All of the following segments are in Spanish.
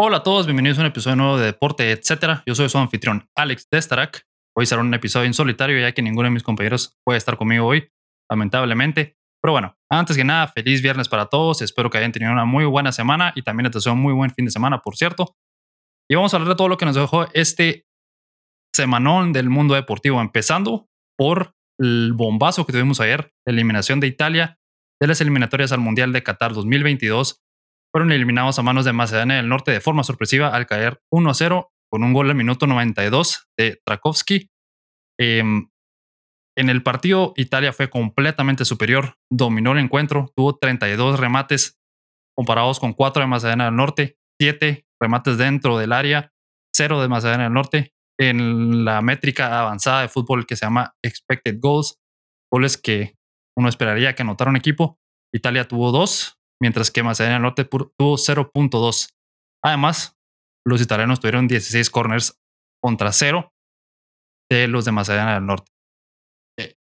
Hola a todos, bienvenidos a un episodio nuevo de Deporte, etcétera. Yo soy su anfitrión Alex Destarak. Hoy será un episodio insolitario ya que ninguno de mis compañeros puede estar conmigo hoy, lamentablemente. Pero bueno, antes que nada, feliz viernes para todos. Espero que hayan tenido una muy buena semana y también les deseo un muy buen fin de semana, por cierto. Y vamos a hablar de todo lo que nos dejó este semanón del mundo deportivo, empezando por el bombazo que tuvimos ayer, la eliminación de Italia de las eliminatorias al Mundial de Qatar 2022 fueron eliminados a manos de Macedonia del Norte de forma sorpresiva al caer 1-0 con un gol al minuto 92 de Trakowski. Em, en el partido, Italia fue completamente superior, dominó el encuentro, tuvo 32 remates comparados con 4 de Macedonia del Norte, 7 remates dentro del área, 0 de Macedonia del Norte. En la métrica avanzada de fútbol que se llama Expected Goals, goles que uno esperaría que anotara un equipo, Italia tuvo 2, mientras que Macedonia del Norte tuvo 0.2. Además, los italianos tuvieron 16 corners contra 0 de los de Macedonia del Norte. Eh,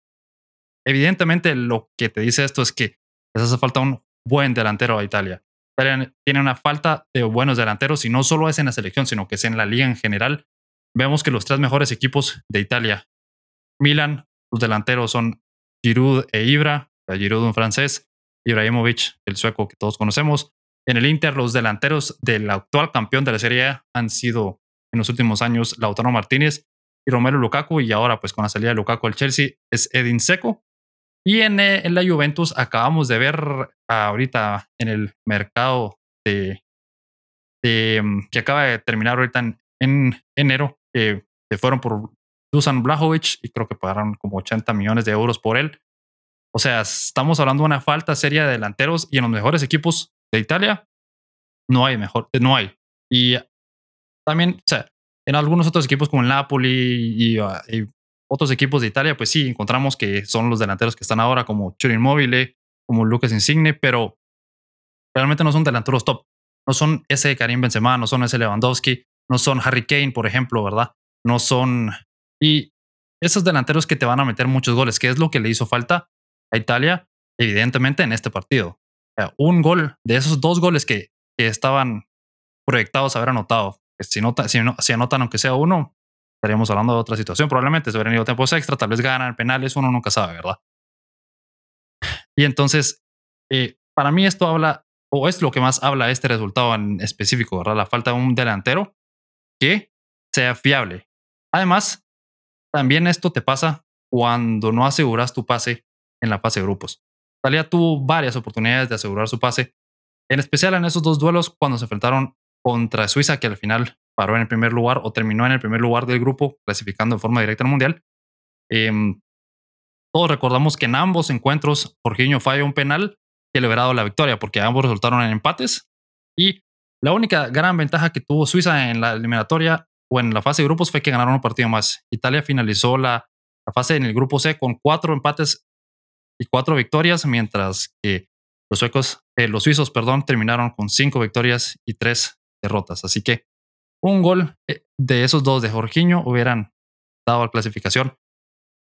evidentemente, lo que te dice esto es que les hace falta un buen delantero a Italia. Italia tiene una falta de buenos delanteros y no solo es en la selección, sino que es en la liga en general. Vemos que los tres mejores equipos de Italia, Milan, sus delanteros son Giroud e Ibra, Giroud un francés, Ibrahimovic, el sueco que todos conocemos. En el Inter, los delanteros del actual campeón de la Serie han sido en los últimos años Lautaro Martínez y Romelu Lukaku, y ahora, pues con la salida de Lukaku al Chelsea, es Edin Seco. Y en, eh, la Juventus acabamos de ver ahorita en el mercado de, mm, que acaba de terminar ahorita en, enero, que se fueron por Dusan Blajovic y creo que pagaron como 80 millones de euros por él. O sea, estamos hablando de una falta seria de delanteros y en los mejores equipos de Italia no hay mejor, no hay. Y también, o sea, en algunos otros equipos como el Napoli ah, y, otros equipos de Italia, pues sí, encontramos que son los delanteros que están ahora como Chiro Immobile, como Lucas Insigne, pero realmente no son delanteros top. No son ese Karim Benzema, no son ese Lewandowski, no son Harry Kane, por ejemplo, ¿verdad? No son... Y esos delanteros que te van a meter muchos goles, que es lo que le hizo falta a Italia, evidentemente en este partido. un gol de esos dos goles que, estaban proyectados a haber anotado, si, nota, si, si, anotan aunque sea uno, estaríamos hablando de otra situación. Probablemente se hubieran ido tiempos extra, tal vez ganan penales, uno nunca sabe, ¿verdad? Y entonces, eh, para mí esto habla, o es lo que más habla este resultado en específico, ¿verdad? La falta de un delantero que sea fiable. Además, también esto te pasa cuando no aseguras tu pase en la fase de grupos. Italia tuvo varias oportunidades de asegurar su pase, en especial en esos dos duelos cuando se enfrentaron contra Suiza, que al final paró en el primer lugar o terminó en el primer lugar del grupo, clasificando en forma directa al Mundial. Em, todos recordamos que en ambos encuentros Jorginho falló un penal que le hubiera dado la victoria, porque ambos resultaron en empates. Y la única gran ventaja que tuvo Suiza en la eliminatoria o en la fase de grupos fue que ganaron un partido más. Italia finalizó la, la fase en el grupo C con cuatro empates y cuatro victorias, mientras que los suecos, eh, los suizos, perdón, terminaron con cinco victorias y tres derrotas. Así que un gol eh, de esos dos de Jorginho hubieran dado la clasificación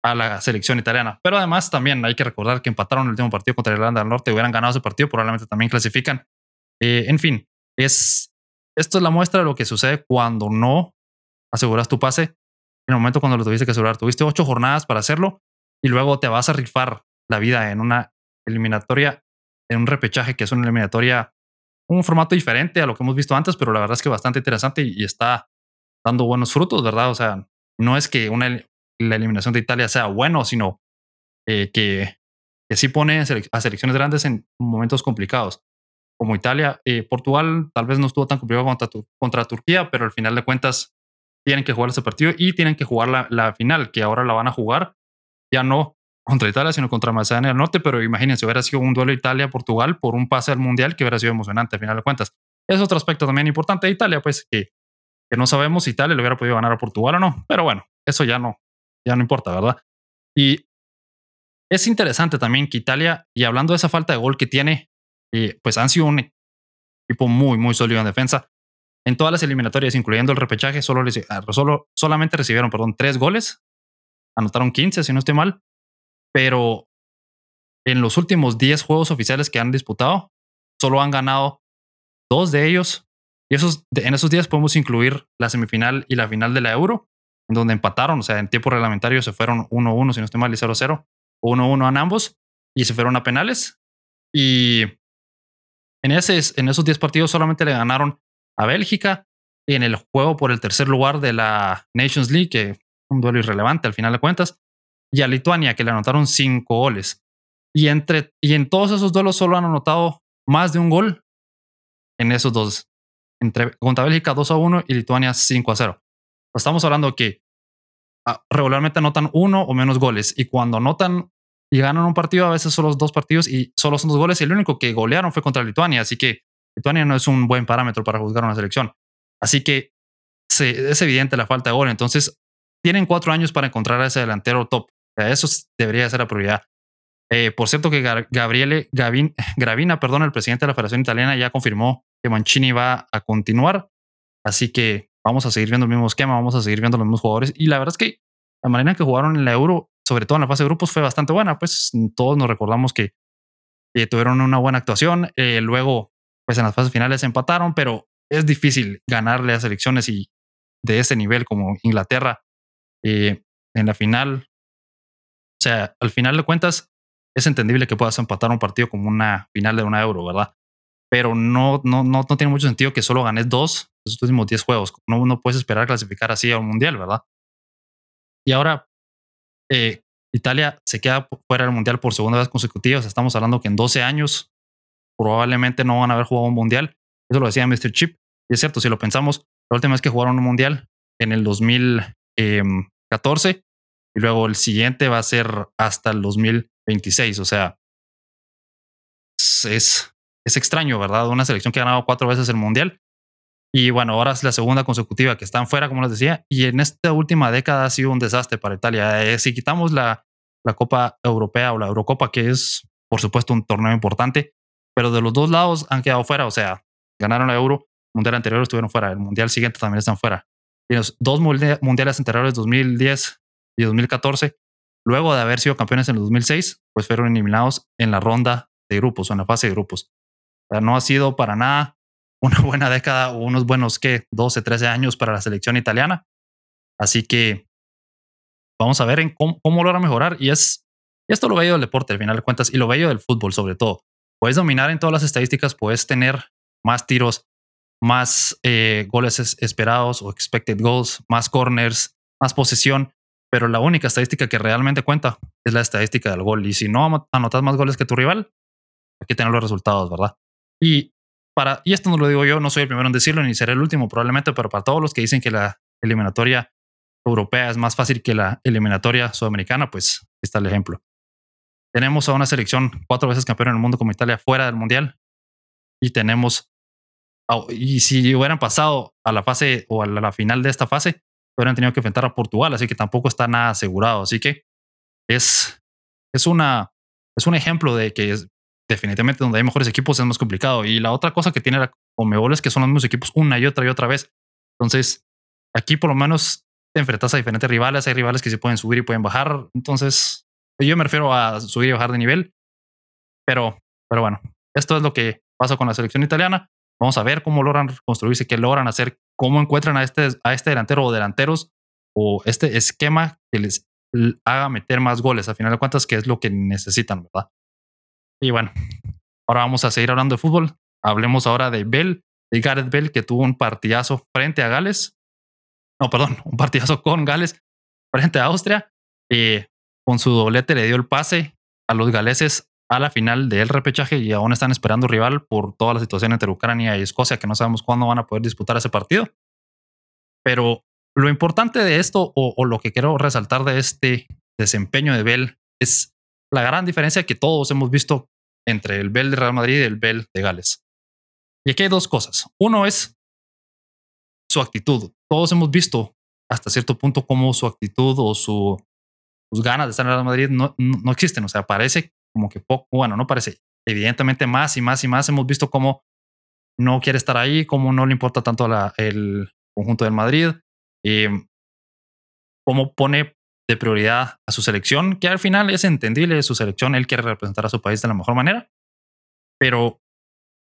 a la selección italiana. Pero además también hay que recordar que empataron el último partido contra Irlanda del Norte, hubieran ganado ese partido, probablemente también clasifican. Eh, en fin, es, esto es la muestra de lo que sucede cuando no aseguras tu pase. En el momento cuando lo tuviste que asegurar, tuviste ocho jornadas para hacerlo y luego te vas a rifar la vida en una eliminatoria, en un repechaje que es una eliminatoria, un formato diferente a lo que hemos visto antes, pero la verdad es que bastante interesante y, está dando buenos frutos, ¿verdad? O sea, no es que una, la eliminación de Italia sea bueno, sino eh, que, que sí pone a selecciones grandes en momentos complicados. Como Italia, eh, Portugal tal vez no estuvo tan complicado contra, contra Turquía, pero al final de cuentas tienen que jugar ese partido y tienen que jugar la, final, que ahora la van a jugar ya no contra Italia, sino contra Macedonia del Norte, pero imagínense, hubiera sido un duelo Italia-Portugal por un pase al Mundial que hubiera sido emocionante, al final de cuentas. Es otro aspecto también importante de Italia, pues que, que no sabemos si Italia le hubiera podido ganar a Portugal o no, pero bueno, eso ya no, ya no importa, ¿verdad? Y es interesante también que Italia, y hablando de esa falta de gol que tiene, eh, pues han sido un equipo muy, muy sólido en defensa. En todas las eliminatorias, incluyendo el repechaje, solo, ah, solo solamente recibieron, perdón, tres goles. Anotaron 15, si no estoy mal pero en los últimos 10 juegos oficiales que han disputado, solo han ganado dos de ellos Y esos, en esos días podemos incluir la semifinal y la final de la Euro, en donde empataron, o sea, en tiempo reglamentario se fueron 1-1, si no estoy mal, y 0-0, 1-1 en ambos, y se fueron a penales. Y en, ese, en esos 10 partidos solamente le ganaron a Bélgica en el juego por el tercer lugar de la Nations League, que un duelo irrelevante al final de cuentas, y a Lituania, que le anotaron 5 goles. Y, entre, y en todos esos duelos solo han anotado más de un gol en esos dos. Entre, contra Bélgica 2 a 1 y Lituania 5 a 0. Estamos hablando que ah, regularmente anotan uno o menos goles y cuando anotan y ganan un partido, a veces son los dos partidos y solo son dos goles y el único que golearon fue contra Lituania. Así que Lituania no es un buen parámetro para juzgar una selección. Así que es evidente la falta de gol. Entonces, tienen cuatro años para encontrar a ese delantero top. Eso debería ser la prioridad. Eh, por cierto que Gabriele Gravina, perdón, el presidente de la Federación Italiana ya confirmó que Mancini va a continuar. Así que vamos a seguir viendo el mismo esquema, vamos a seguir viendo los mismos jugadores. Y la verdad es que la manera en que jugaron en la Euro, sobre todo en la fase de grupos, fue bastante buena. Pues todos nos recordamos que, tuvieron una buena actuación. Eh, luego, pues en las fases finales empataron, pero es difícil ganarle a selecciones y de ese nivel como Inglaterra eh, en la final. O sea, al final de cuentas, es entendible que puedas empatar un partido como una final de una euro, ¿verdad? Pero no, no, no, no tiene mucho sentido que solo ganes dos de los últimos 10 juegos. No, no puedes esperar clasificar así a un mundial, ¿verdad? Y ahora, eh, Italia se queda fuera del mundial por segunda vez consecutiva. Estamos hablando que en 12 años probablemente no van a haber jugado un mundial. Eso lo decía Mr. Chip. Y es cierto, si lo pensamos, la última vez que jugaron un mundial en el 2014 y luego el siguiente va a ser hasta el 2026. O sea, es, es extraño, ¿verdad? Una selección que ha ganado cuatro veces el mundial. Y bueno, ahora es la segunda consecutiva que están fuera, como les decía. Y en esta última década ha sido un desastre para Italia. Eh, si quitamos la, la Copa Europea o la Eurocopa, que es, por supuesto, un torneo importante, pero de los dos lados han quedado fuera. O sea, ganaron la Euro, mundial anterior estuvieron fuera, el mundial siguiente también están fuera. Y los dos mundiales anteriores, 2010 y 2014, luego de haber sido campeones en el 2006, pues fueron eliminados en la ronda de grupos o en la fase de grupos. O sea, no ha sido para nada una buena década o unos buenos, ¿qué? 12, 13 años para la selección italiana. Así que vamos a ver en cómo, cómo logra mejorar. Y es y esto lo bello del deporte, al final de cuentas, y lo bello del fútbol, sobre todo. Puedes dominar en todas las estadísticas, puedes tener más tiros, más eh, goles esperados o expected goals, más corners, más posesión, pero la única estadística que realmente cuenta es la estadística del gol. Y si no anotas más goles que tu rival, hay que tener los resultados, ¿verdad? Y, para, y esto no lo digo yo, no soy el primero en decirlo, ni seré el último probablemente, pero para todos los que dicen que la eliminatoria europea es más fácil que la eliminatoria sudamericana, pues está el ejemplo. Tenemos a una selección cuatro veces campeón en el mundo como Italia fuera del mundial y tenemos y si hubieran pasado a la fase o a la final de esta fase, hubieran tenido que enfrentar a Portugal, así que tampoco está nada asegurado. Así que es, es, una, es un ejemplo de que es, definitivamente donde hay mejores equipos es más complicado. Y la otra cosa que tiene la Conmebol es que son los mismos equipos una y otra y otra vez. Entonces, aquí por lo menos te enfrentas a diferentes rivales, hay rivales que se pueden subir y pueden bajar. Entonces, yo me refiero a subir y bajar de nivel. Pero, pero bueno, esto es lo que pasa con la selección italiana. Vamos a ver cómo logran construirse, qué logran hacer, cómo encuentran a este, a este delantero o delanteros o este esquema que les haga meter más goles. A final de cuentas, que es lo que necesitan, ¿verdad? Y bueno, ahora vamos a seguir hablando de fútbol. Hablemos ahora de Bell, de Gareth Bell, que tuvo un partidazo frente a Gales. No, perdón, un partidazo con Gales frente a Austria. Y con su doblete le dio el pase a los galeses a la final del repechaje y aún están esperando rival por toda la situación entre Ucrania y Escocia, que no sabemos cuándo van a poder disputar ese partido. Pero lo importante de esto, o, lo que quiero resaltar de este desempeño de Bell, es la gran diferencia que todos hemos visto entre el Bell de Real Madrid y el Bell de Gales. Y aquí hay dos cosas. Uno es su actitud. Todos hemos visto hasta cierto punto cómo su actitud o su, sus ganas de estar en Real Madrid no, no existen. O sea, parece como que poco, bueno, no parece, evidentemente más y más y más hemos visto cómo no quiere estar ahí, cómo no le importa tanto la, el conjunto del Madrid, y cómo pone de prioridad a su selección, que al final es entendible su selección, él quiere representar a su país de la mejor manera, pero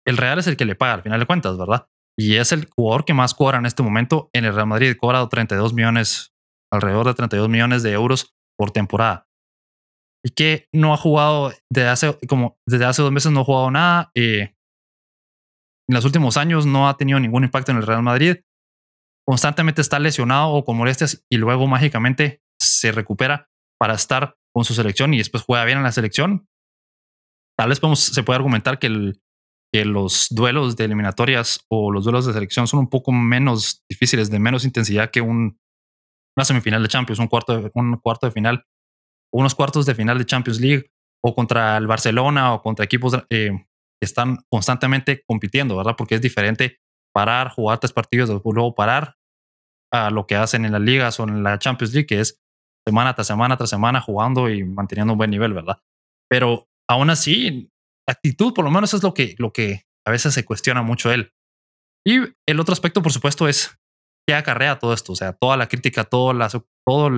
el Real es el que le paga al final de cuentas, ¿verdad? y es el jugador que más cobra en este momento en el Real Madrid. Cobra 32 millones, alrededor de 32 millones de euros por temporada. Y que no ha jugado desde hace, como desde hace dos meses, no ha jugado nada. Eh, en los últimos años no ha tenido ningún impacto en el Real Madrid. Constantemente está lesionado o con molestias y luego mágicamente se recupera para estar con su selección y después juega bien en la selección. Tal vez se puede argumentar que el, que los duelos de eliminatorias o los duelos de selección son un poco menos difíciles, de menos intensidad que un, una semifinal de Champions, un cuarto de, un cuarto de final, unos cuartos de final de Champions League o contra el Barcelona o contra equipos eh, que están constantemente compitiendo, ¿verdad? Porque es diferente parar, jugar tres partidos, luego parar a lo que hacen en las ligas o en la Champions League, que es semana tras semana tras semana jugando y manteniendo un buen nivel, ¿verdad? Pero aún así, actitud, por lo menos es lo que, lo que a veces se cuestiona mucho él. Y el otro aspecto, por supuesto, es qué acarrea todo esto, o sea, toda la crítica, todo, la, todo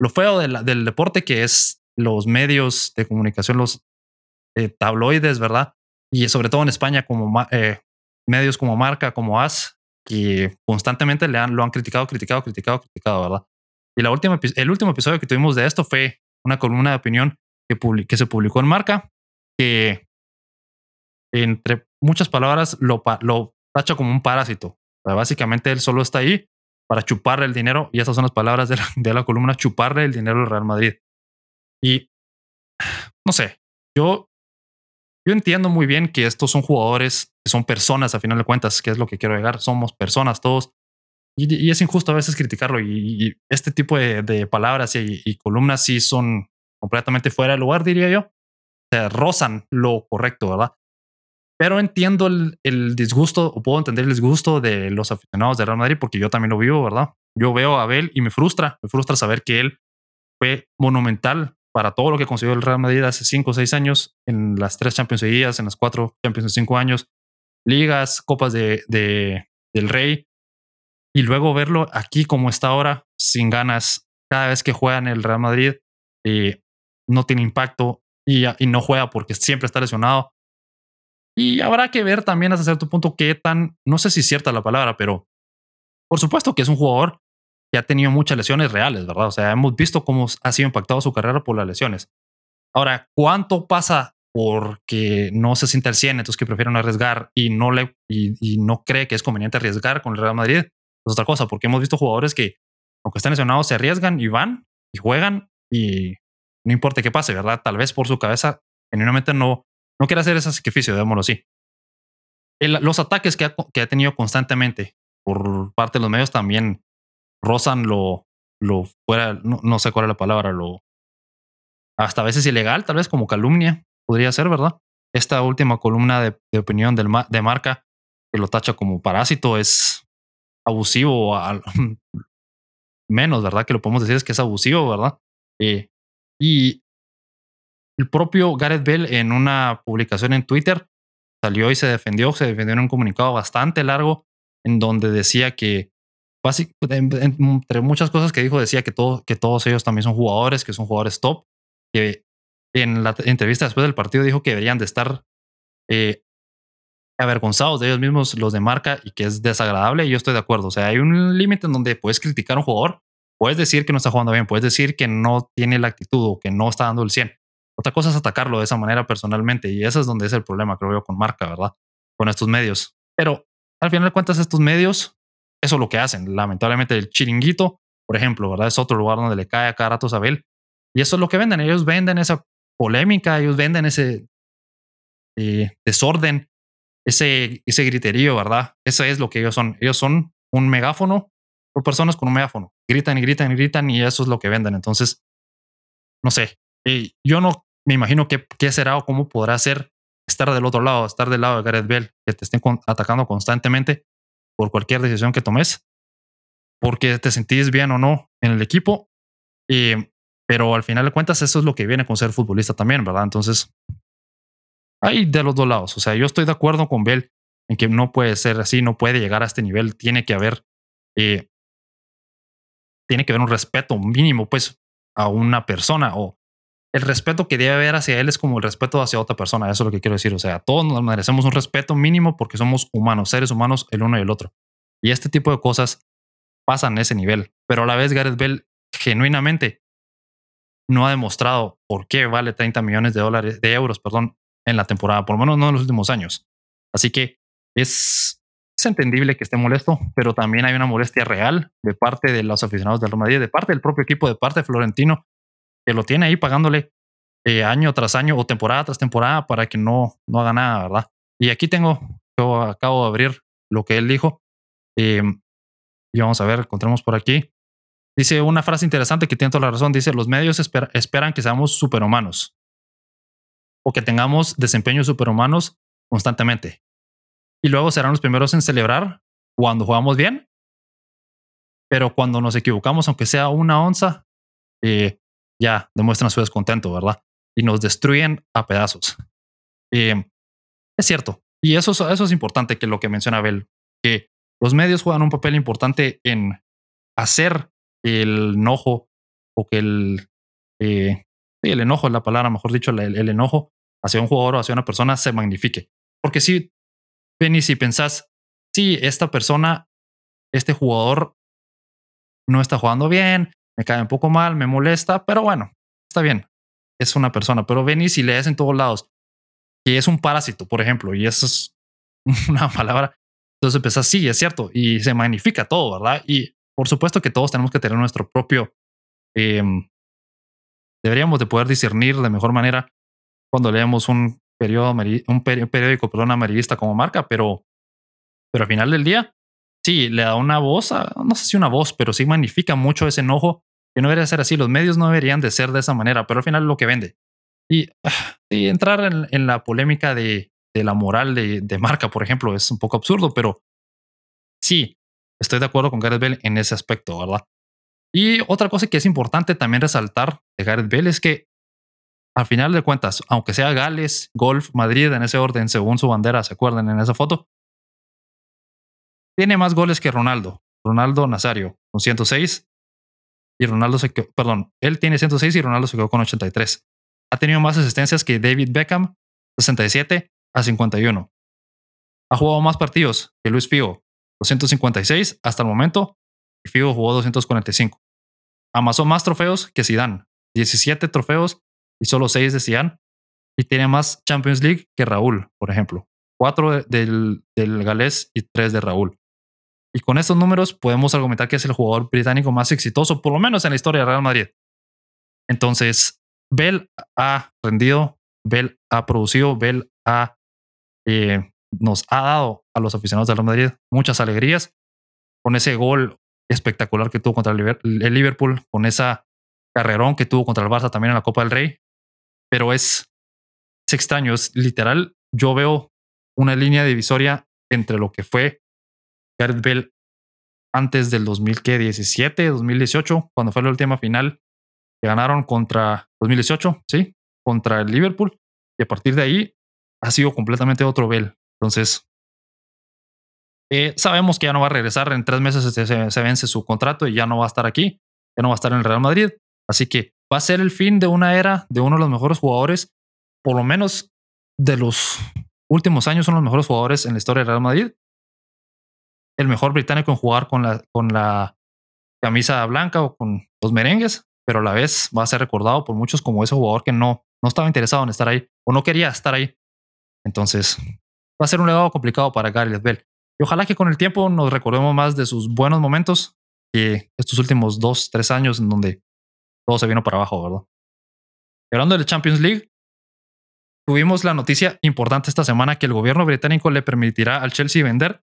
lo feo del deporte que es los medios de comunicación, los eh, tabloides, ¿verdad? Y sobre todo en España, como eh, medios como Marca, como As, que constantemente le han, lo han criticado, criticado, criticado, criticado, ¿verdad? Y la última, el último episodio que tuvimos de esto fue una columna de opinión que, que se publicó en Marca, que entre muchas palabras lo, lo tacha como un parásito. básicamente él solo está ahí para chuparle el dinero, y esas son las palabras de la, columna, chuparle el dinero al Real Madrid. Y no sé, yo, yo entiendo muy bien que estos son jugadores, que son personas a final de cuentas, que es lo que quiero llegar, somos personas todos. Y, es injusto a veces criticarlo. Y, este tipo de, palabras y, columnas sí son completamente fuera de lugar, diría yo rozan lo correcto, ¿verdad? Pero entiendo el, el, disgusto, o puedo entender el disgusto de los aficionados de Real Madrid, porque yo también lo vivo, ¿verdad? Yo veo a Abel y me frustra, me frustra saber que él fue monumental para todo lo que consiguió el Real Madrid hace cinco o seis años, en las tres Champions seguidas, en las cuatro Champions en cinco años, ligas, copas de, de, del Rey, y luego verlo aquí como está ahora, sin ganas, cada vez que juega en el Real Madrid, eh, no tiene impacto, y, y no juega porque siempre está lesionado. Y habrá que ver también hasta cierto punto qué tan, no sé si es cierta la palabra, pero por supuesto que es un jugador que ha tenido muchas lesiones reales, ¿verdad? O sea, hemos visto cómo ha sido impactado su carrera por las lesiones. Ahora, ¿cuánto pasa porque no se siente al 100, entonces que prefieren arriesgar y no, le, y, y, no cree que es conveniente arriesgar con el Real Madrid? Es otra cosa, porque hemos visto jugadores que, aunque están lesionados, se arriesgan y van y juegan y no importa qué pase, ¿verdad? Tal vez por su cabeza, genuinamente no, no quiere hacer ese sacrificio, digámoslo así. los ataques que ha, que ha, tenido constantemente por parte de los medios también rozan lo, lo fuera, no, sé cuál es la palabra, lo hasta a veces ilegal, tal vez como calumnia, podría ser, ¿verdad? Esta última columna de, de opinión de marca que lo tacha como parásito es abusivo, al, menos, ¿verdad? Que lo podemos decir es que es abusivo, ¿verdad? Eh, y el propio Gareth Bell en una publicación en Twitter salió y se defendió, se defendió en un comunicado bastante largo en donde decía que, entre muchas cosas que dijo, decía que, todo, que todos ellos también son jugadores, que son jugadores top, que en la entrevista después del partido dijo que deberían de estar eh, avergonzados de ellos mismos, los de marca, y que es desagradable, y yo estoy de acuerdo. O sea, hay un límite en donde puedes criticar a un jugador, Puedes decir que no está jugando bien, puedes decir que no tiene la actitud o que no está dando el 100. Otra cosa es atacarlo de esa manera personalmente y ese es donde es el problema, creo yo, con marca, ¿verdad? Con estos medios. Pero al final de cuentas, estos medios, eso es lo que hacen. Lamentablemente, el chiringuito, por ejemplo, ¿verdad? Es otro lugar donde le cae a cada rato Sabel. Y eso es lo que venden. Ellos venden esa polémica, ellos venden ese eh, desorden, ese, ese griterío, ¿verdad? Eso es lo que ellos son. Ellos son un megáfono por personas con un megáfono. Gritan y gritan y gritan y eso es lo que venden. Entonces, no sé. Y yo no me imagino qué, qué será o cómo podrá ser estar del otro lado, estar del lado de Gareth Bell, que te estén atacando constantemente por cualquier decisión que tomes, porque te sentís bien o no en el equipo. Y, pero al final de cuentas, eso es lo que viene con ser futbolista también, ¿verdad? Entonces, hay de los dos lados. O sea, yo estoy de acuerdo con Bell en que no puede ser así, no puede llegar a este nivel, tiene que haber eh, tiene que haber un respeto mínimo, pues, a una persona o el respeto que debe haber hacia él es como el respeto hacia otra persona. Eso es lo que quiero decir. O sea, todos nos merecemos un respeto mínimo porque somos humanos, seres humanos, el uno y el otro. Y este tipo de cosas pasan ese nivel. Pero a la vez, Gareth Bell genuinamente no ha demostrado por qué vale 30 millones de dólares, de euros, perdón, en la temporada, por lo menos no en los últimos años. Así que es, es entendible que esté molesto, pero también hay una molestia real de parte de los aficionados del Real Madrid, de parte del propio equipo, de parte de Florentino, que lo tiene ahí pagándole eh, año tras año o temporada tras temporada para que no, no haga nada, ¿verdad? Y aquí tengo, acabo de abrir lo que él dijo. Eh, y vamos a ver, encontremos por aquí. Dice una frase interesante que tiene toda la razón. Dice, los medios esperan que seamos superhumanos o que tengamos desempeños superhumanos constantemente. Y luego serán los primeros en celebrar cuando jugamos bien. Pero cuando nos equivocamos, aunque sea una onza, eh, ya demuestran su descontento, ¿verdad? Y nos destruyen a pedazos. Es cierto. Y eso, eso es importante que lo que menciona Abel, que los medios juegan un papel importante en hacer el enojo o que el, eh, el enojo es la palabra, mejor dicho, el, enojo hacia un jugador o hacia una persona se magnifique. Porque si ven y si pensás, si esta persona, este jugador no está jugando bien, me cae un poco mal, me molesta, pero bueno, está bien, es una persona. Pero ven y si lees en todos lados que es un parásito, por ejemplo, y eso es una palabra, entonces empezás, sí, es cierto, y se magnifica todo, ¿verdad? Y por supuesto que todos tenemos que tener nuestro propio, em, deberíamos de poder discernir de mejor manera cuando leemos un, periodo, un periódico perdón, amarillista como marca, pero, pero al final del día, sí, le da una voz, no sé si una voz, pero sí magnifica mucho ese enojo, que no debería ser así, los medios no deberían de ser de esa manera, pero al final es lo que vende. Y, y entrar en, la polémica de, la moral de, de, marca, por ejemplo, es un poco absurdo, pero sí, estoy de acuerdo con Gareth Bell en ese aspecto, ¿verdad? Y otra cosa que es importante también resaltar de Gareth Bell es que al final de cuentas, aunque sea Gales, Golf, Madrid en ese orden, según su bandera, ¿se acuerdan en esa foto? Tiene más goles que Ronaldo, Ronaldo Nazario, con 106. Y Ronaldo se quedó, perdón, él tiene 106 y Ronaldo se quedó con 83. Ha tenido más asistencias que David Beckham, 67 a 51. Ha jugado más partidos que Luis Figo, 256 hasta el momento, y Figo jugó 245. Amasó más trofeos que Zidane, 17 trofeos y solo 6 de Zidane, y tiene más Champions League que Raúl, por ejemplo. 4 del, del galés y 3 de Raúl. Y con estos números podemos argumentar que es el jugador británico más exitoso, por lo menos en la historia de Real Madrid. Entonces, Bell ha rendido, Bell ha producido, Bell ha eh, nos ha dado a los aficionados del Real Madrid muchas alegrías con ese gol espectacular que tuvo contra el Liverpool, con esa carrerón que tuvo contra el Barça también en la Copa del Rey. Pero es, es extraño, es literal. Yo veo una línea divisoria entre lo que fue Gareth Bell antes del 2017, 2018, cuando fue la última final que ganaron contra 2018, sí, contra el Liverpool. Y a partir de ahí ha sido completamente otro Bell. Entonces, eh, sabemos que ya no va a regresar. En tres meses se, vence su contrato y ya no va a estar aquí. Ya no va a estar en el Real Madrid. Así que va a ser el fin de una era de uno de los mejores jugadores, por lo menos de los últimos años, son los mejores jugadores en la historia del Real Madrid. El mejor británico en jugar con la, con la camisa blanca o con los merengues, pero a la vez va a ser recordado por muchos como ese jugador que no, no estaba interesado en estar ahí o no quería estar ahí. Entonces, va a ser un legado complicado para Gareth Bell. Y ojalá que con el tiempo nos recordemos más de sus buenos momentos que estos últimos dos, tres años en donde todo se vino para abajo, ¿verdad? hablando del Champions League, tuvimos la noticia importante esta semana que el gobierno británico le permitirá al Chelsea vender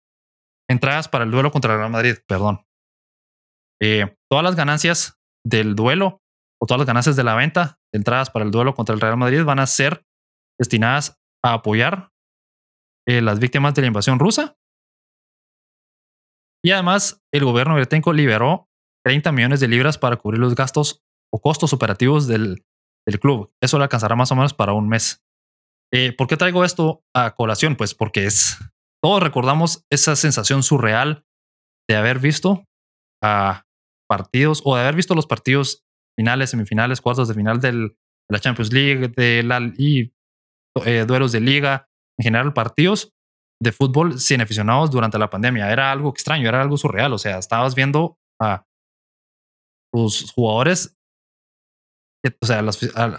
entradas para el duelo contra el Real Madrid, perdón. Eh, todas las ganancias del duelo o todas las ganancias de la venta de entradas para el duelo contra el Real Madrid van a ser destinadas a apoyar eh, las víctimas de la invasión rusa. Y además, el gobierno británico liberó 30 millones de libras para cubrir los gastos o costos operativos del, club. Eso le alcanzará más o menos para un mes. Eh, ¿Por qué traigo esto a colación? Pues porque es, todos recordamos esa sensación surreal de haber visto partidos o de haber visto los partidos finales, semifinales, cuartos de final del, la Champions League de y eh, duelos de liga, en general partidos de fútbol sin aficionados durante la pandemia. Era algo extraño, era algo surreal. O sea, estabas viendo a tus jugadores, o sea,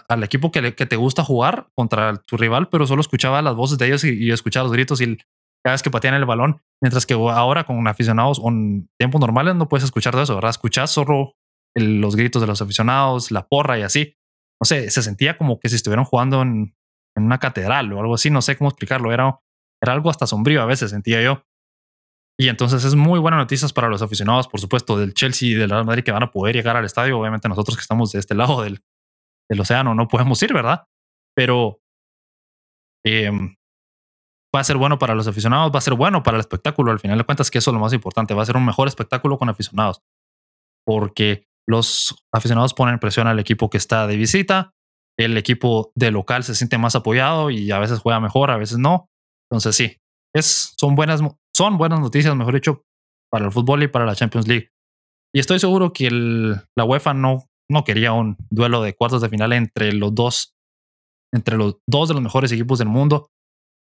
al, equipo que, que, te gusta jugar contra tu rival, pero solo escuchaba las voces de ellos y, y escuchaba los gritos y cada vez que patean el balón, mientras que ahora con aficionados en tiempos normales no puedes escuchar todo eso, ¿verdad? Escuchas solo los gritos de los aficionados, la porra y así. No sé, se sentía como que si estuvieran jugando en, una catedral o algo así, no sé cómo explicarlo, era, era algo hasta sombrío a veces, sentía yo. Y entonces es muy buena noticias para los aficionados, por supuesto, del Chelsea y del Real Madrid que van a poder llegar al estadio. Obviamente nosotros que estamos de este lado del, del océano no podemos ir, ¿verdad? Pero eh, va a ser bueno para los aficionados, va a ser bueno para el espectáculo. Al final de cuentas, que eso es lo más importante. Va a ser un mejor espectáculo con aficionados. Porque los aficionados ponen presión al equipo que está de visita. El equipo de local se siente más apoyado y a veces juega mejor, a veces no. Entonces, sí, es, son, buenas, son buenas noticias, mejor dicho, para el fútbol y para la Champions League. Y estoy seguro que la UEFA no, no quería un duelo de cuartos de final entre los dos, entre los dos de los mejores equipos del mundo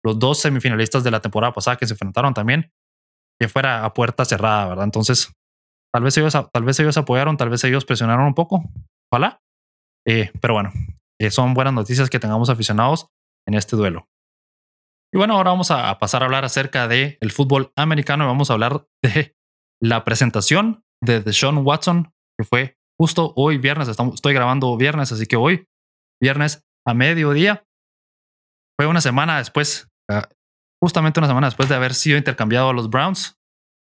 los dos semifinalistas de la temporada pasada que se enfrentaron también, que fuera a puerta cerrada, ¿verdad? Entonces, tal vez ellos, tal vez ellos apoyaron, tal vez ellos presionaron un poco, ojalá. Eh, pero bueno, eh, son buenas noticias que tengamos aficionados en este duelo. Y bueno, ahora vamos a, pasar a hablar acerca del el fútbol americano y vamos a hablar de la presentación de Deshaun Watson, que fue justo hoy viernes, estamos, estoy grabando viernes, así que hoy, viernes a mediodía, fue una semana después, ah, justamente una semana después de haber sido intercambiado a los Browns.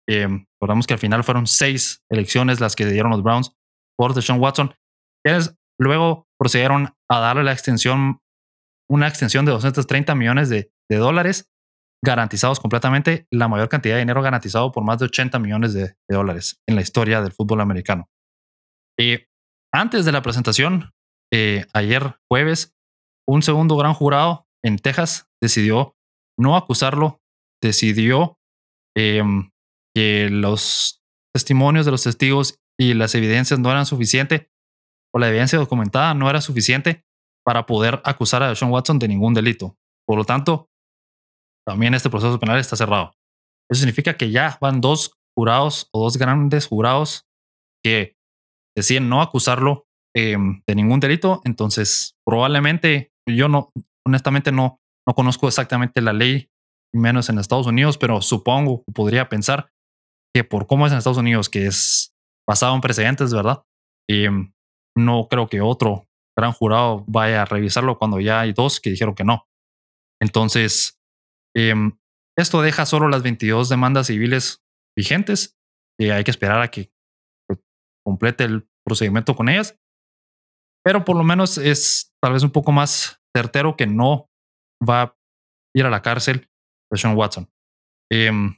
Eh, recordamos que al final fueron seis elecciones las que dieron los Browns por Deshaun Watson. Quienes luego procedieron a darle la extensión, una extensión de 230 millones de, dólares garantizados completamente, la mayor cantidad de dinero garantizado por más de 80 millones de, dólares en la historia del fútbol americano. Y antes de la presentación, eh, ayer jueves, un segundo gran jurado en Texas decidió no acusarlo, decidió em, que los testimonios de los testigos y las evidencias no eran suficientes, o la evidencia documentada no era suficiente para poder acusar a Sean Watson de ningún delito. Por lo tanto, también este proceso penal está cerrado. Eso significa que ya van dos jurados o dos grandes jurados que deciden no acusarlo em, de ningún delito. Entonces, probablemente yo no, honestamente no, no conozco exactamente la ley, menos en Estados Unidos, pero supongo, podría pensar que por cómo es en Estados Unidos, que es basado en precedentes, ¿verdad? Y no creo que otro gran jurado vaya a revisarlo cuando ya hay dos que dijeron que no. Entonces, em, esto deja solo las 22 demandas civiles vigentes y hay que esperar a que complete el procedimiento con ellas. Pero por lo menos es tal vez un poco más certero que no va a ir a la cárcel de Sean Watson. Em,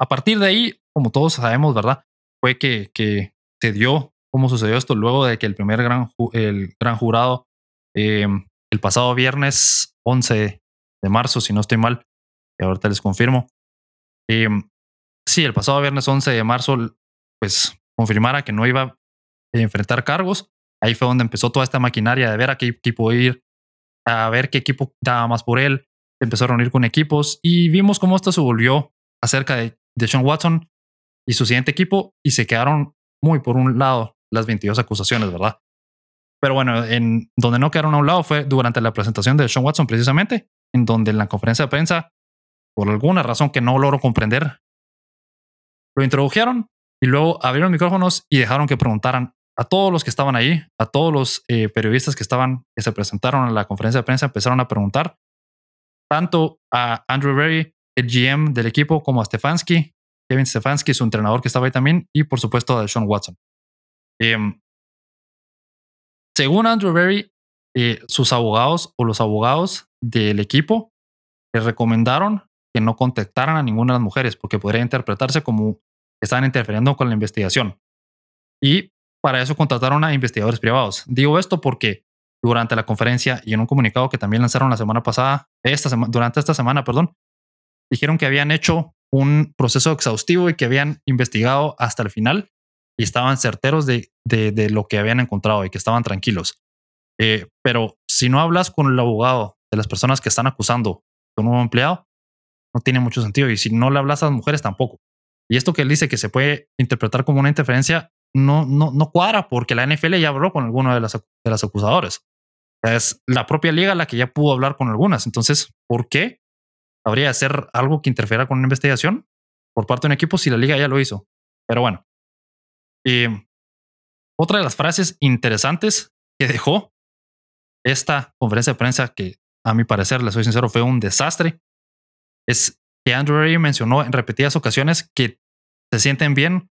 a partir de ahí, como todos sabemos, ¿verdad? Fue que, se dio cómo sucedió esto luego de que el primer gran, el gran jurado, em, el pasado viernes 11 de marzo, si no estoy mal, y ahorita les confirmo. Em, sí, el pasado viernes 11 de marzo, pues confirmara que no iba a enfrentar cargos. Ahí fue donde empezó toda esta maquinaria de ver a qué equipo ir, a ver qué equipo daba más por él. Empezó a reunir con equipos y vimos cómo esto se volvió acerca de, de Sean Watson y su siguiente equipo y se quedaron muy por un lado las 22 acusaciones, ¿verdad? Pero bueno, en donde no quedaron a un lado fue durante la presentación de Sean Watson precisamente, en donde en la conferencia de prensa, por alguna razón que no logro comprender, lo introdujeron y luego abrieron micrófonos y dejaron que preguntaran a todos los que estaban ahí, a todos los eh, periodistas que estaban, que se presentaron a la conferencia de prensa, empezaron a preguntar tanto a Andrew Berry, el GM del equipo, como a Stefanski, Kevin Stefanski, su entrenador que estaba ahí también, y por supuesto a Sean Watson. Em, según Andrew Berry, eh, sus abogados o los abogados del equipo le recomendaron que no contactaran a ninguna de las mujeres porque podría interpretarse como que estaban interfiriendo con la investigación. Y para eso contrataron a investigadores privados. Digo esto porque durante la conferencia y en un comunicado que también lanzaron la semana pasada, esta durante esta semana, perdón, dijeron que habían hecho un proceso exhaustivo y que habían investigado hasta el final y estaban certeros de, de, lo que habían encontrado y que estaban tranquilos. Eh, pero si no hablas con el abogado de las personas que están acusando a un nuevo empleado, no tiene mucho sentido. Y si no le hablas a las mujeres, tampoco. Y esto que él dice que se puede interpretar como una interferencia, no, no, no cuadra porque la NFL ya habló con alguno de las, de las acusadores. Es la propia liga la que ya pudo hablar con algunas. Entonces, ¿por qué habría de ser algo que interfiera con una investigación por parte de un equipo si la liga ya lo hizo? Pero bueno. Otra de las frases interesantes que dejó esta conferencia de prensa, que a mi parecer, le soy sincero, fue un desastre, es que Andrew Ray mencionó en repetidas ocasiones que se sienten bien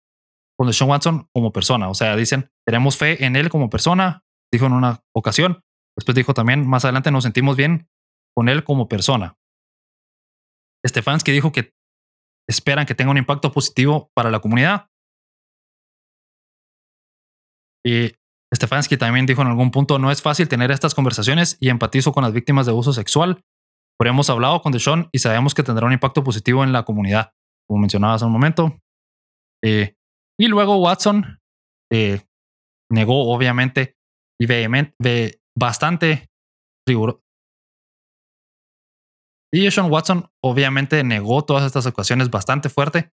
con Sean Watson como persona. O sea, dicen, tenemos fe en él como persona, dijo en una ocasión. Después dijo también, más adelante nos sentimos bien con él como persona. Stefanski dijo que esperan que tenga un impacto positivo para la comunidad. Y Stefanski también dijo en algún punto, no es fácil tener estas conversaciones y empatizo con las víctimas de abuso sexual, pero hemos hablado con Deshaun y sabemos que tendrá un impacto positivo en la comunidad, como mencionaba hace un momento. Eh, y luego Watson eh, negó, obviamente, y vehemente, bastante riguroso. Y Sean Watson obviamente negó todas estas ocasiones bastante fuerte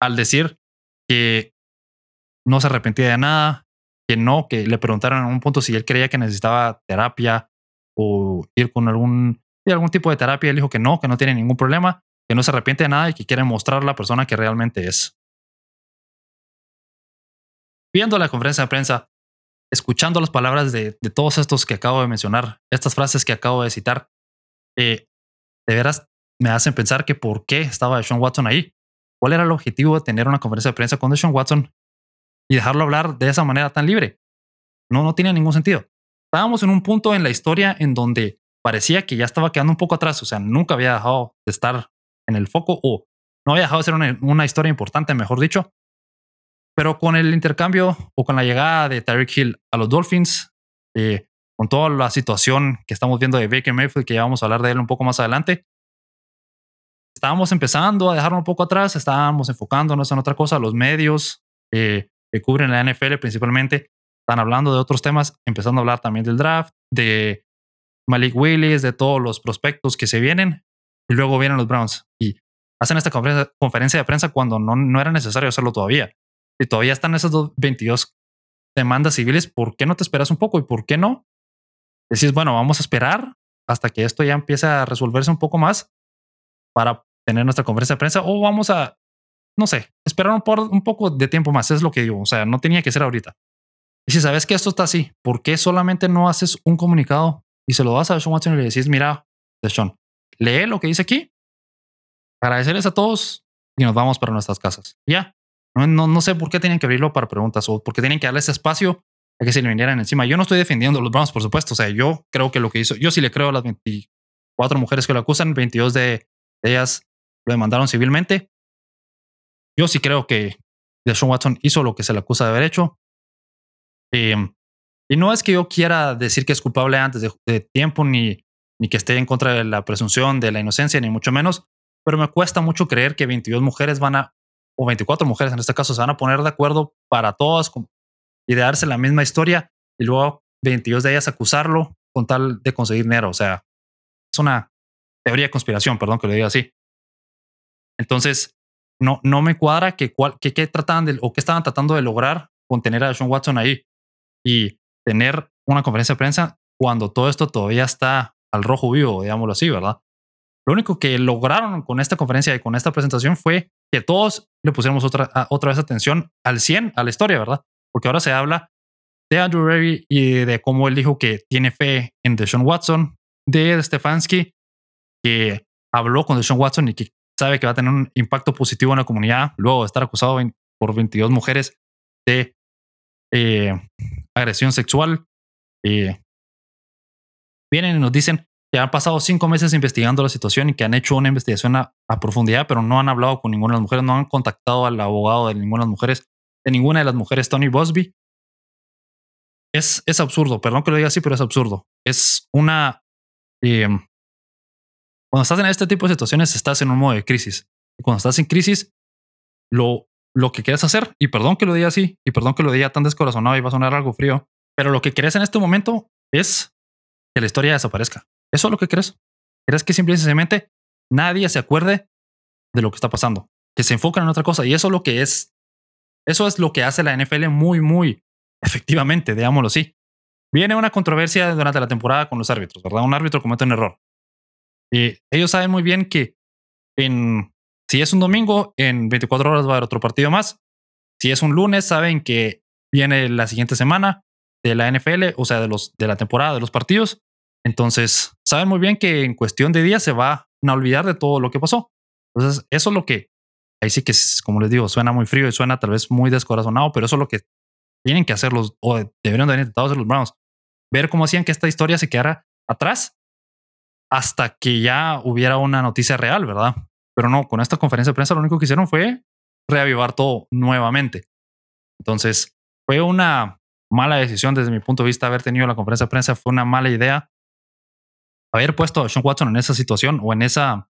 al decir que no se arrepentía de nada, que no, que le preguntaron en un punto si él creía que necesitaba terapia o ir con algún, algún tipo de terapia. Él dijo que no, que no tiene ningún problema, que no se arrepiente de nada y que quiere mostrar la persona que realmente es. Viendo la conferencia de prensa, escuchando las palabras de, todos estos que acabo de mencionar, estas frases que acabo de citar, eh, de veras me hacen pensar que por qué estaba Sean Watson ahí. ¿Cuál era el objetivo de tener una conferencia de prensa con Sean Watson y dejarlo hablar de esa manera tan libre. No, no tiene ningún sentido. Estábamos en un punto en la historia en donde parecía que ya estaba quedando un poco atrás, o sea, nunca había dejado de estar en el foco o no había dejado de ser una, historia importante, mejor dicho. Pero con el intercambio o con la llegada de Tyreek Hill a los Dolphins, eh, con toda la situación que estamos viendo de Baker Mayfield, que ya vamos a hablar de él un poco más adelante, estábamos empezando a dejarlo un poco atrás, estábamos enfocándonos en otra cosa, los medios, eh, que cubren la NFL principalmente, están hablando de otros temas, empezando a hablar también del draft, de Malik Willis, de todos los prospectos que se vienen, y luego vienen los Browns y hacen esta conferencia, de prensa cuando no, no era necesario hacerlo todavía. Y todavía están esas 22 demandas civiles, ¿por qué no te esperas un poco y por qué no? Decís, bueno, vamos a esperar hasta que esto ya empiece a resolverse un poco más para tener nuestra conferencia de prensa o vamos a no sé, esperaron por un poco de tiempo más, es lo que digo, o sea, no tenía que ser ahorita. Y si sabes que esto está así, ¿por qué solamente no haces un comunicado y se lo das a Sean Watson y le decís, mira, Sean, lee lo que dice aquí, agradecerles a todos y nos vamos para nuestras casas. Ya, no, no, no sé por qué tienen que abrirlo para preguntas o por qué tienen que darle ese espacio a que se le vinieran encima. Yo no estoy defendiendo a los Browns, por supuesto, o sea, yo creo que lo que hizo, yo sí le creo a las 24 mujeres que lo acusan, 22 de ellas lo demandaron civilmente yo sí creo que Deshaun Watson hizo lo que se le acusa de haber hecho. Em, y no es que yo quiera decir que es culpable antes de, tiempo, ni, ni que esté en contra de la presunción de la inocencia, ni mucho menos, pero me cuesta mucho creer que 22 mujeres van a, o 24 mujeres en este caso, se van a poner de acuerdo para todas y darse la misma historia y luego 22 de ellas acusarlo con tal de conseguir dinero. O sea, es una teoría de conspiración, perdón que lo diga así. Entonces, no, no me cuadra que, cuál, que, trataban de, o qué estaban tratando de lograr con tener a Sean Watson ahí y tener una conferencia de prensa cuando todo esto todavía está al rojo vivo, digámoslo así, ¿verdad? Lo único que lograron con esta conferencia y con esta presentación fue que todos le pusiéramos otra, otra vez atención al 100 a la historia, ¿verdad? Porque ahora se habla de Andrew Berry y de cómo él dijo que tiene fe en Deshaun Watson, de Stefanski, que habló con Deshaun Watson y que sabe que va a tener un impacto positivo en la comunidad luego de estar acusado por 22 mujeres de eh, agresión sexual. Eh, vienen y nos dicen que han pasado cinco meses investigando la situación y que han hecho una investigación a, profundidad, pero no han hablado con ninguna de las mujeres, no han contactado al abogado de ninguna de las mujeres, de ninguna de las mujeres, Tony Bosby. Es, es absurdo, perdón que lo diga así, pero es absurdo. Es una eh, cuando estás en este tipo de situaciones, estás en un modo de crisis. Y cuando estás en crisis, lo, lo que quieres hacer, y perdón que lo diga así, y perdón que lo diga tan descorazonado y va a sonar algo frío, pero lo que quieres en este momento es que la historia desaparezca. ¿Eso es lo que crees? ¿Crees que simplemente nadie se acuerde de lo que está pasando? Que se enfocan en otra cosa. Y eso es lo que es. Eso es lo que hace la NFL muy, muy efectivamente, digámoslo así. Viene una controversia durante la temporada con los árbitros, ¿verdad? Un árbitro comete un error. Y ellos saben muy bien que en, si es un domingo, en 24 horas va a haber otro partido más. Si es un lunes, saben que viene la siguiente semana de la NFL, o sea, de, los, de la temporada, de los partidos. Entonces, saben muy bien que en cuestión de días se va a olvidar de todo lo que pasó. Entonces, eso es lo que, ahí sí que, como les digo, suena muy frío y suena tal vez muy descorazonado, pero eso es lo que tienen que hacer los, o deberían de haber intentado hacer los Browns. Ver cómo hacían que esta historia se quedara atrás hasta que ya hubiera una noticia real, ¿verdad? Pero no, con esta conferencia de prensa lo único que hicieron fue reavivar todo nuevamente. Entonces, fue una mala decisión desde mi punto de vista haber tenido la conferencia de prensa, fue una mala idea haber puesto a Sean Watson en esa situación o en esa,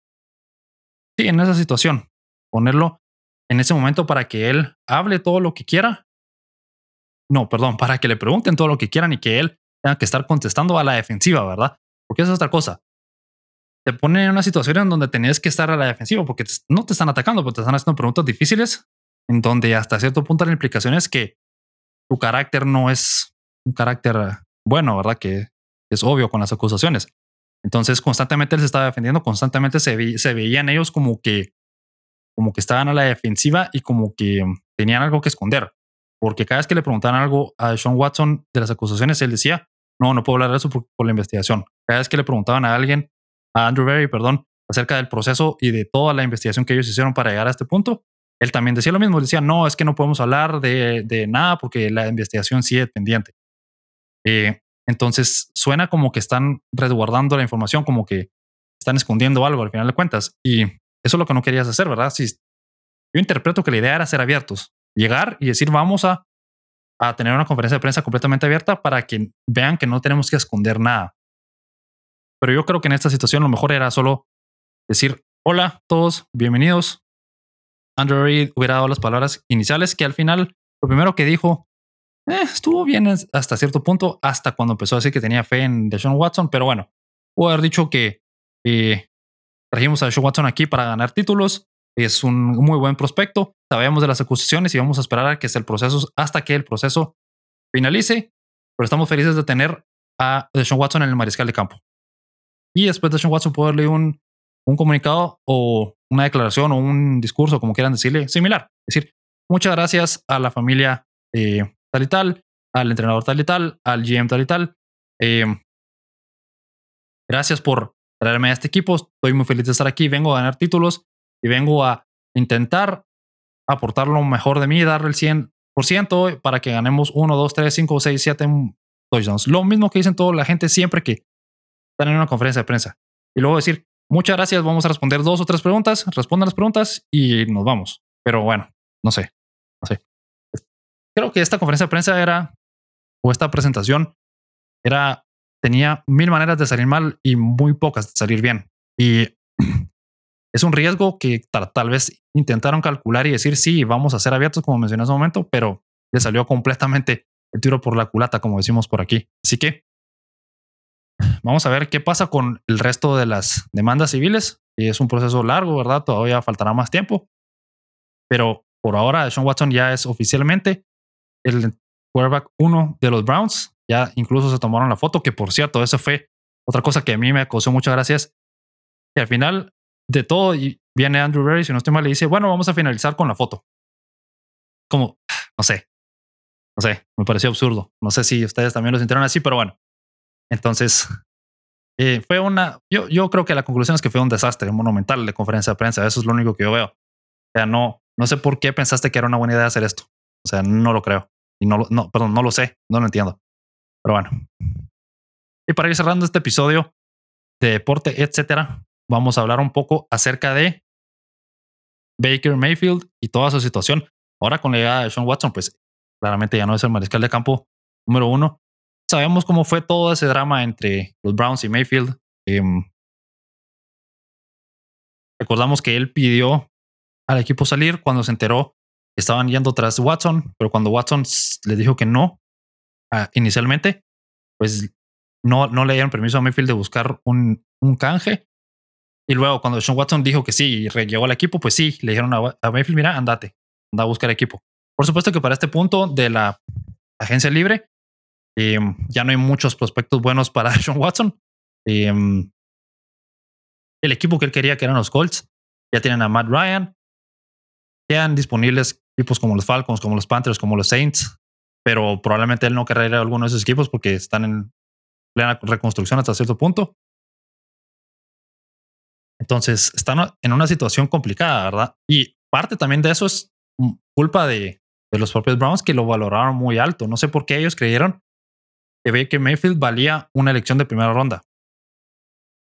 sí, en esa situación, ponerlo en ese momento para que él hable todo lo que quiera. No, perdón, para que le pregunten todo lo que quieran y que él tenga que estar contestando a la defensiva, ¿verdad? Porque esa es otra cosa te pone en una situación en donde tenés que estar a la defensiva porque no te están atacando, pero te están haciendo preguntas difíciles en donde hasta cierto punto la implicación es que tu carácter no es un carácter bueno, ¿verdad? Que es obvio con las acusaciones. Entonces constantemente él se estaba defendiendo, constantemente se, se veían ellos como que, como que estaban a la defensiva y como que tenían algo que esconder. Porque cada vez que le preguntaban algo a Sean Watson de las acusaciones, él decía, no, no puedo hablar de eso por la investigación. Cada vez que le preguntaban a alguien a Andrew Berry, perdón, acerca del proceso y de toda la investigación que ellos hicieron para llegar a este punto, él también decía lo mismo, decía, no, es que no podemos hablar de, de nada porque la investigación sigue pendiente. Eh, entonces suena como que están resguardando la información, como que están escondiendo algo al final de cuentas. Y eso es lo que no querías hacer, ¿verdad? Si, yo interpreto que la idea era ser abiertos, llegar y decir, vamos a, a tener una conferencia de prensa completamente abierta para que vean que no tenemos que esconder nada. Pero yo creo que en esta situación lo mejor era solo decir, hola todos, bienvenidos. Andrew Reid hubiera dado las palabras iniciales que al final lo primero que dijo eh, estuvo bien hasta cierto punto, hasta cuando empezó a decir que tenía fe en Deshaun Watson, pero bueno, pudo haber dicho que eh, trajimos a Deshaun Watson aquí para ganar títulos, es un muy buen prospecto, sabemos de las acusaciones y vamos a esperar a que el proceso hasta que el proceso finalice, pero estamos felices de tener a Deshaun Watson en el mariscal de campo. Y después de Sean Watson puede darle un, un comunicado o una declaración o un discurso, como quieran decirle, similar. Es decir, muchas gracias a la familia eh, tal y tal, al entrenador tal y tal, al GM tal y tal. Eh, gracias por traerme a este equipo. Estoy muy feliz de estar aquí. Vengo a ganar títulos y vengo a intentar aportar lo mejor de mí, darle el 100% para que ganemos 1, 2, 3, 5, 6, 7 touchdowns. Lo mismo que dicen toda la gente siempre que están en una conferencia de prensa. Y luego decir, muchas gracias, vamos a responder dos o tres preguntas, respondan las preguntas y nos vamos. Pero bueno, no sé, no sé. Creo que esta conferencia de prensa era, o esta presentación, era, tenía mil maneras de salir mal y muy pocas de salir bien. Y es un riesgo que tal, vez intentaron calcular y decir, sí, vamos a ser abiertos, como mencioné hace un momento, pero le salió completamente el tiro por la culata, como decimos por aquí. Así que Vamos a ver qué pasa con el resto de las demandas civiles. Es un proceso largo, ¿verdad? Todavía faltará más tiempo. Pero por ahora, Sean Watson ya es oficialmente el quarterback uno de los Browns. Ya incluso se tomaron la foto, que por cierto, eso fue otra cosa que a mí me causó muchas gracias. Y al final de todo, viene Andrew Berry, si no estoy mal, le dice, bueno, vamos a finalizar con la foto. Como, no sé, no sé, me pareció absurdo. No sé si ustedes también lo sintieron así, pero bueno. Entonces, eh, fue una, yo, yo creo que la conclusión es que fue un desastre monumental de conferencia de prensa. Eso es lo único que yo veo. O sea, no, no sé por qué pensaste que era una buena idea hacer esto. O sea, no lo creo. Y no, no, perdón, no lo sé, no lo entiendo. Pero bueno. Y para ir cerrando este episodio de deporte, etcétera, vamos a hablar un poco acerca de Baker Mayfield y toda su situación. Ahora con la llegada de Sean Watson, pues claramente ya no es el mariscal de campo número uno, sabemos cómo fue todo ese drama entre los Browns y Mayfield. Em, recordamos que él pidió al equipo salir cuando se enteró estaban yendo tras Watson, pero cuando Watson le dijo que no ah, inicialmente, pues no, no le dieron permiso a Mayfield de buscar un, un canje. Y luego cuando Sean Watson dijo que sí y llegó al equipo, pues sí, le dijeron a, Mayfield, mira, andate, anda a buscar equipo. Por supuesto que para este punto de la agencia libre, eh, ya no hay muchos prospectos buenos para Sean Watson. Eh, el equipo que él quería, que eran los Colts, ya tienen a Matt Ryan. Quedan disponibles equipos como los Falcons, como los Panthers, como los Saints, pero probablemente él no querrá ir a alguno de esos equipos porque están en plena reconstrucción hasta cierto punto. Entonces, están en una situación complicada, ¿verdad? Y parte también de eso es culpa de, los propios Browns que lo valoraron muy alto. No sé por qué ellos creyeron que Baker Mayfield valía una elección de primera ronda.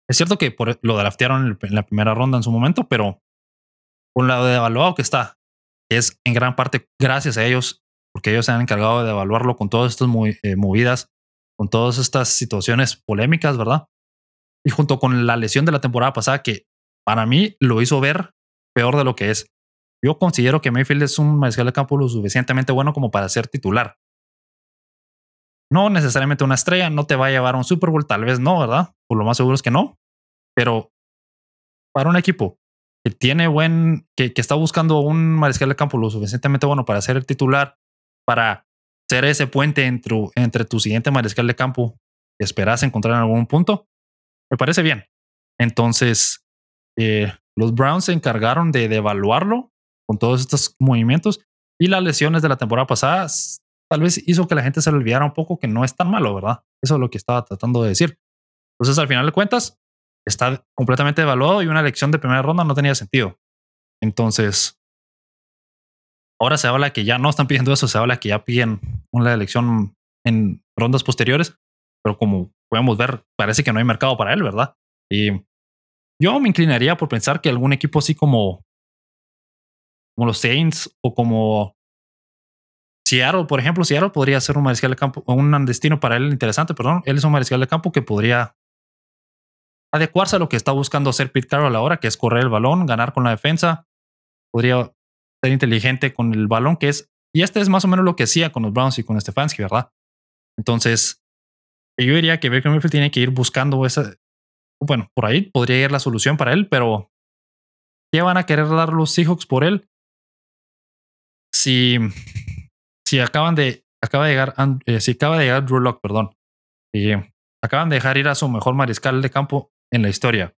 Es cierto que lo draftearon en la primera ronda en su momento, pero con lado de evaluado que está, es en gran parte gracias a ellos, porque ellos se han encargado de evaluarlo con todas estas eh, movidas, con todas estas situaciones polémicas, ¿verdad? Y junto con la lesión de la temporada pasada, que para mí lo hizo ver peor de lo que es. Yo considero que Mayfield es un mariscal de campo lo suficientemente bueno como para ser titular. No necesariamente una estrella, no te va a llevar a un Super Bowl, tal vez no, ¿verdad? Por lo más seguro es que no. Pero para un equipo que tiene buen, que, está buscando un mariscal de campo lo suficientemente bueno para ser el titular, para ser ese puente entre, entre tu siguiente mariscal de campo que esperas encontrar en algún punto, me parece bien. Entonces, eh, los Browns se encargaron de, de evaluarlo con todos estos movimientos y las lesiones de la temporada pasada tal vez hizo que la gente se le olvidara un poco que no es tan malo, ¿verdad? Eso es lo que estaba tratando de decir. Entonces, al final de cuentas, está completamente evaluado y una elección de primera ronda no tenía sentido. Entonces, ahora se habla que ya no están pidiendo eso, se habla que ya piden una elección en rondas posteriores, pero como podemos ver, parece que no hay mercado para él, ¿verdad? Y yo me inclinaría por pensar que algún equipo así como, como los Saints o como Seattle, por ejemplo, Seattle podría ser un mariscal de campo, un destino para él interesante, perdón. Él es un mariscal de campo que podría adecuarse a lo que está buscando hacer Pete Carroll ahora, que es correr el balón, ganar con la defensa. Podría ser inteligente con el balón, que es, y este es más o menos lo que hacía con los Browns y con Stefanski, ¿verdad? Entonces, yo diría que Baker Mayfield tiene que ir buscando esa, bueno, por ahí podría ir la solución para él, pero ¿qué van a querer dar los Seahawks por él? Si si acaban de, acaba de llegar, eh, si acaba de llegar Drew Lock, perdón, y acaban de dejar ir a su mejor mariscal de campo en la historia.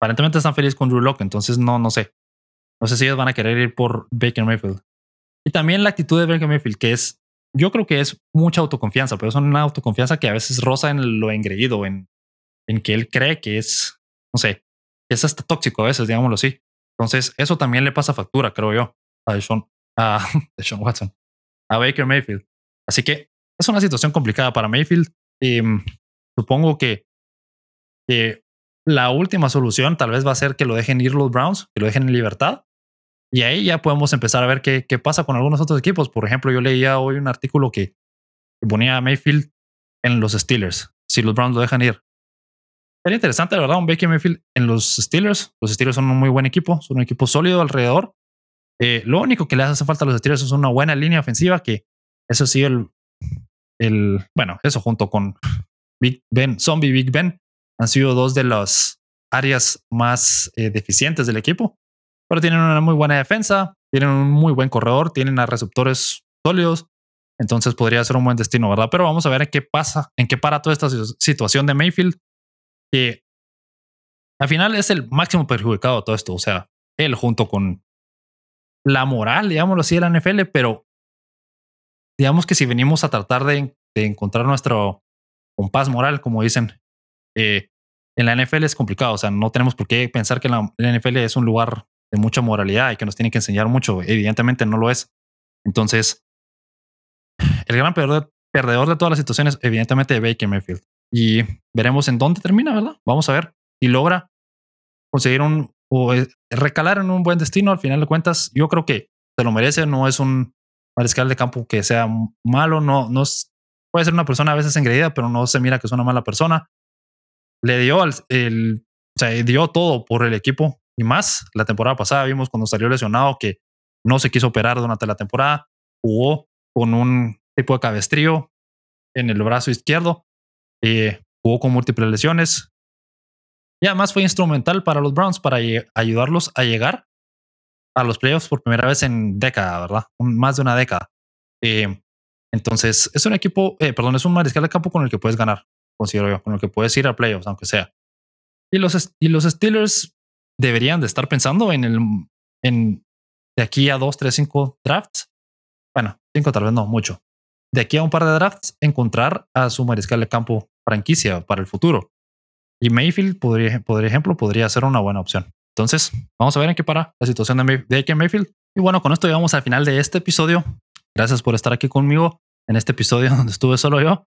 Aparentemente están felices con Drew Lock, entonces no, no sé. No sé si ellos van a querer ir por Baker Mayfield. Y también la actitud de Baker Mayfield, que es, yo creo que es mucha autoconfianza, pero es una autoconfianza que a veces roza en lo engreído, en, en que él cree que es, no sé, que es hasta tóxico a veces, digámoslo así. Entonces, eso también le pasa factura, creo yo, a Sean a Watson, a Baker Mayfield. Así que es una situación complicada para Mayfield. Y mm, supongo que, la última solución tal vez va a ser que lo dejen ir los Browns, que lo dejen en libertad. Y ahí ya podemos empezar a ver qué, qué pasa con algunos otros equipos. Por ejemplo, yo leía hoy un artículo que ponía a Mayfield en los Steelers, si los Browns lo dejan ir. Sería interesante, la verdad, un Baker Mayfield en los Steelers. Los Steelers son un muy buen equipo, son un equipo sólido alrededor. Eh, lo único que le hace falta a los Steelers es una buena línea ofensiva, que eso sí, el, el bueno, eso junto con Big Ben, Zombie Big Ben, han sido dos de las áreas más eh, deficientes del equipo. Pero tienen una muy buena defensa, tienen un muy buen corredor, tienen a receptores sólidos. Entonces podría ser un buen destino, ¿verdad? Pero vamos a ver en qué pasa, en qué para toda esta situación de Mayfield, que al final es el máximo perjudicado de todo esto. O sea, él junto con la moral, digámoslo así, de la NFL, pero digamos que si venimos a tratar de, encontrar nuestro compás moral, como dicen, eh, en la NFL es complicado. O sea, no tenemos por qué pensar que la, NFL es un lugar de mucha moralidad y que nos tiene que enseñar mucho. Evidentemente no lo es. Entonces, el gran perdedor, de todas las situaciones, evidentemente, de Baker Mayfield. Y veremos en dónde termina, ¿verdad? Vamos a ver si logra conseguir un, o recalar en un buen destino, al final de cuentas, yo creo que se lo merece, no es un mariscal de campo que sea malo, no, no es, puede ser una persona a veces engreída, pero no se mira que es una mala persona. Le dio el, o sea, dio todo por el equipo y más. La temporada pasada vimos cuando salió lesionado que no se quiso operar durante la temporada, jugó con un tipo de cabestrío en el brazo izquierdo Eh, jugó con múltiples lesiones. Y además fue instrumental para los Browns para ayudarlos a llegar a los playoffs por primera vez en década, ¿verdad? más de una década. Eh, entonces, es un equipo, eh, perdón, es un mariscal de campo con el que puedes ganar, considero yo, con el que puedes ir a playoffs, aunque sea. Y los, y los Steelers deberían de estar pensando en el, en de aquí a dos, tres, cinco drafts. Bueno, cinco tal vez no, mucho. De aquí a un par de drafts, encontrar a su mariscal de campo franquicia para el futuro. Y Mayfield, podría, por ejemplo, podría ser una buena opción. Entonces, vamos a ver en qué para la situación de, de Mayfield. Y bueno, con esto llegamos al final de este episodio. Gracias por estar aquí conmigo en este episodio donde estuve solo yo.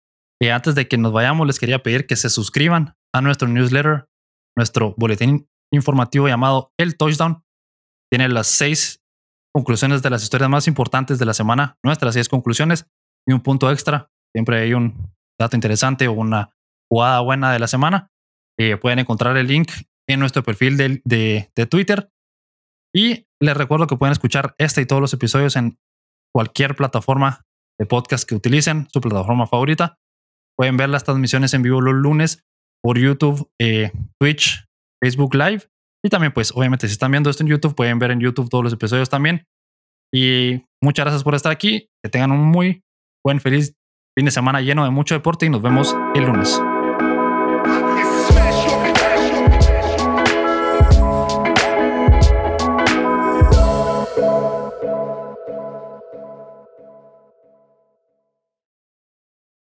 Y antes de que nos vayamos, les quería pedir que se suscriban a nuestro newsletter, nuestro boletín informativo llamado El Touchdown. Tiene las seis conclusiones de las historias más importantes de la semana, nuestras seis conclusiones y un punto extra. Siempre hay un dato interesante o una jugada buena de la semana. Eh, pueden encontrar el link en nuestro perfil de, de, de Twitter. Y les recuerdo que pueden escuchar este y todos los episodios en cualquier plataforma de podcast que utilicen, su plataforma favorita. Pueden ver las transmisiones en vivo los lunes por YouTube, eh, Twitch, Facebook Live. Y también, pues, obviamente, si están viendo esto en YouTube, pueden ver en YouTube todos los episodios también. Y muchas gracias por estar aquí. Que tengan un muy buen, feliz fin de semana lleno de mucho deporte y nos vemos el lunes.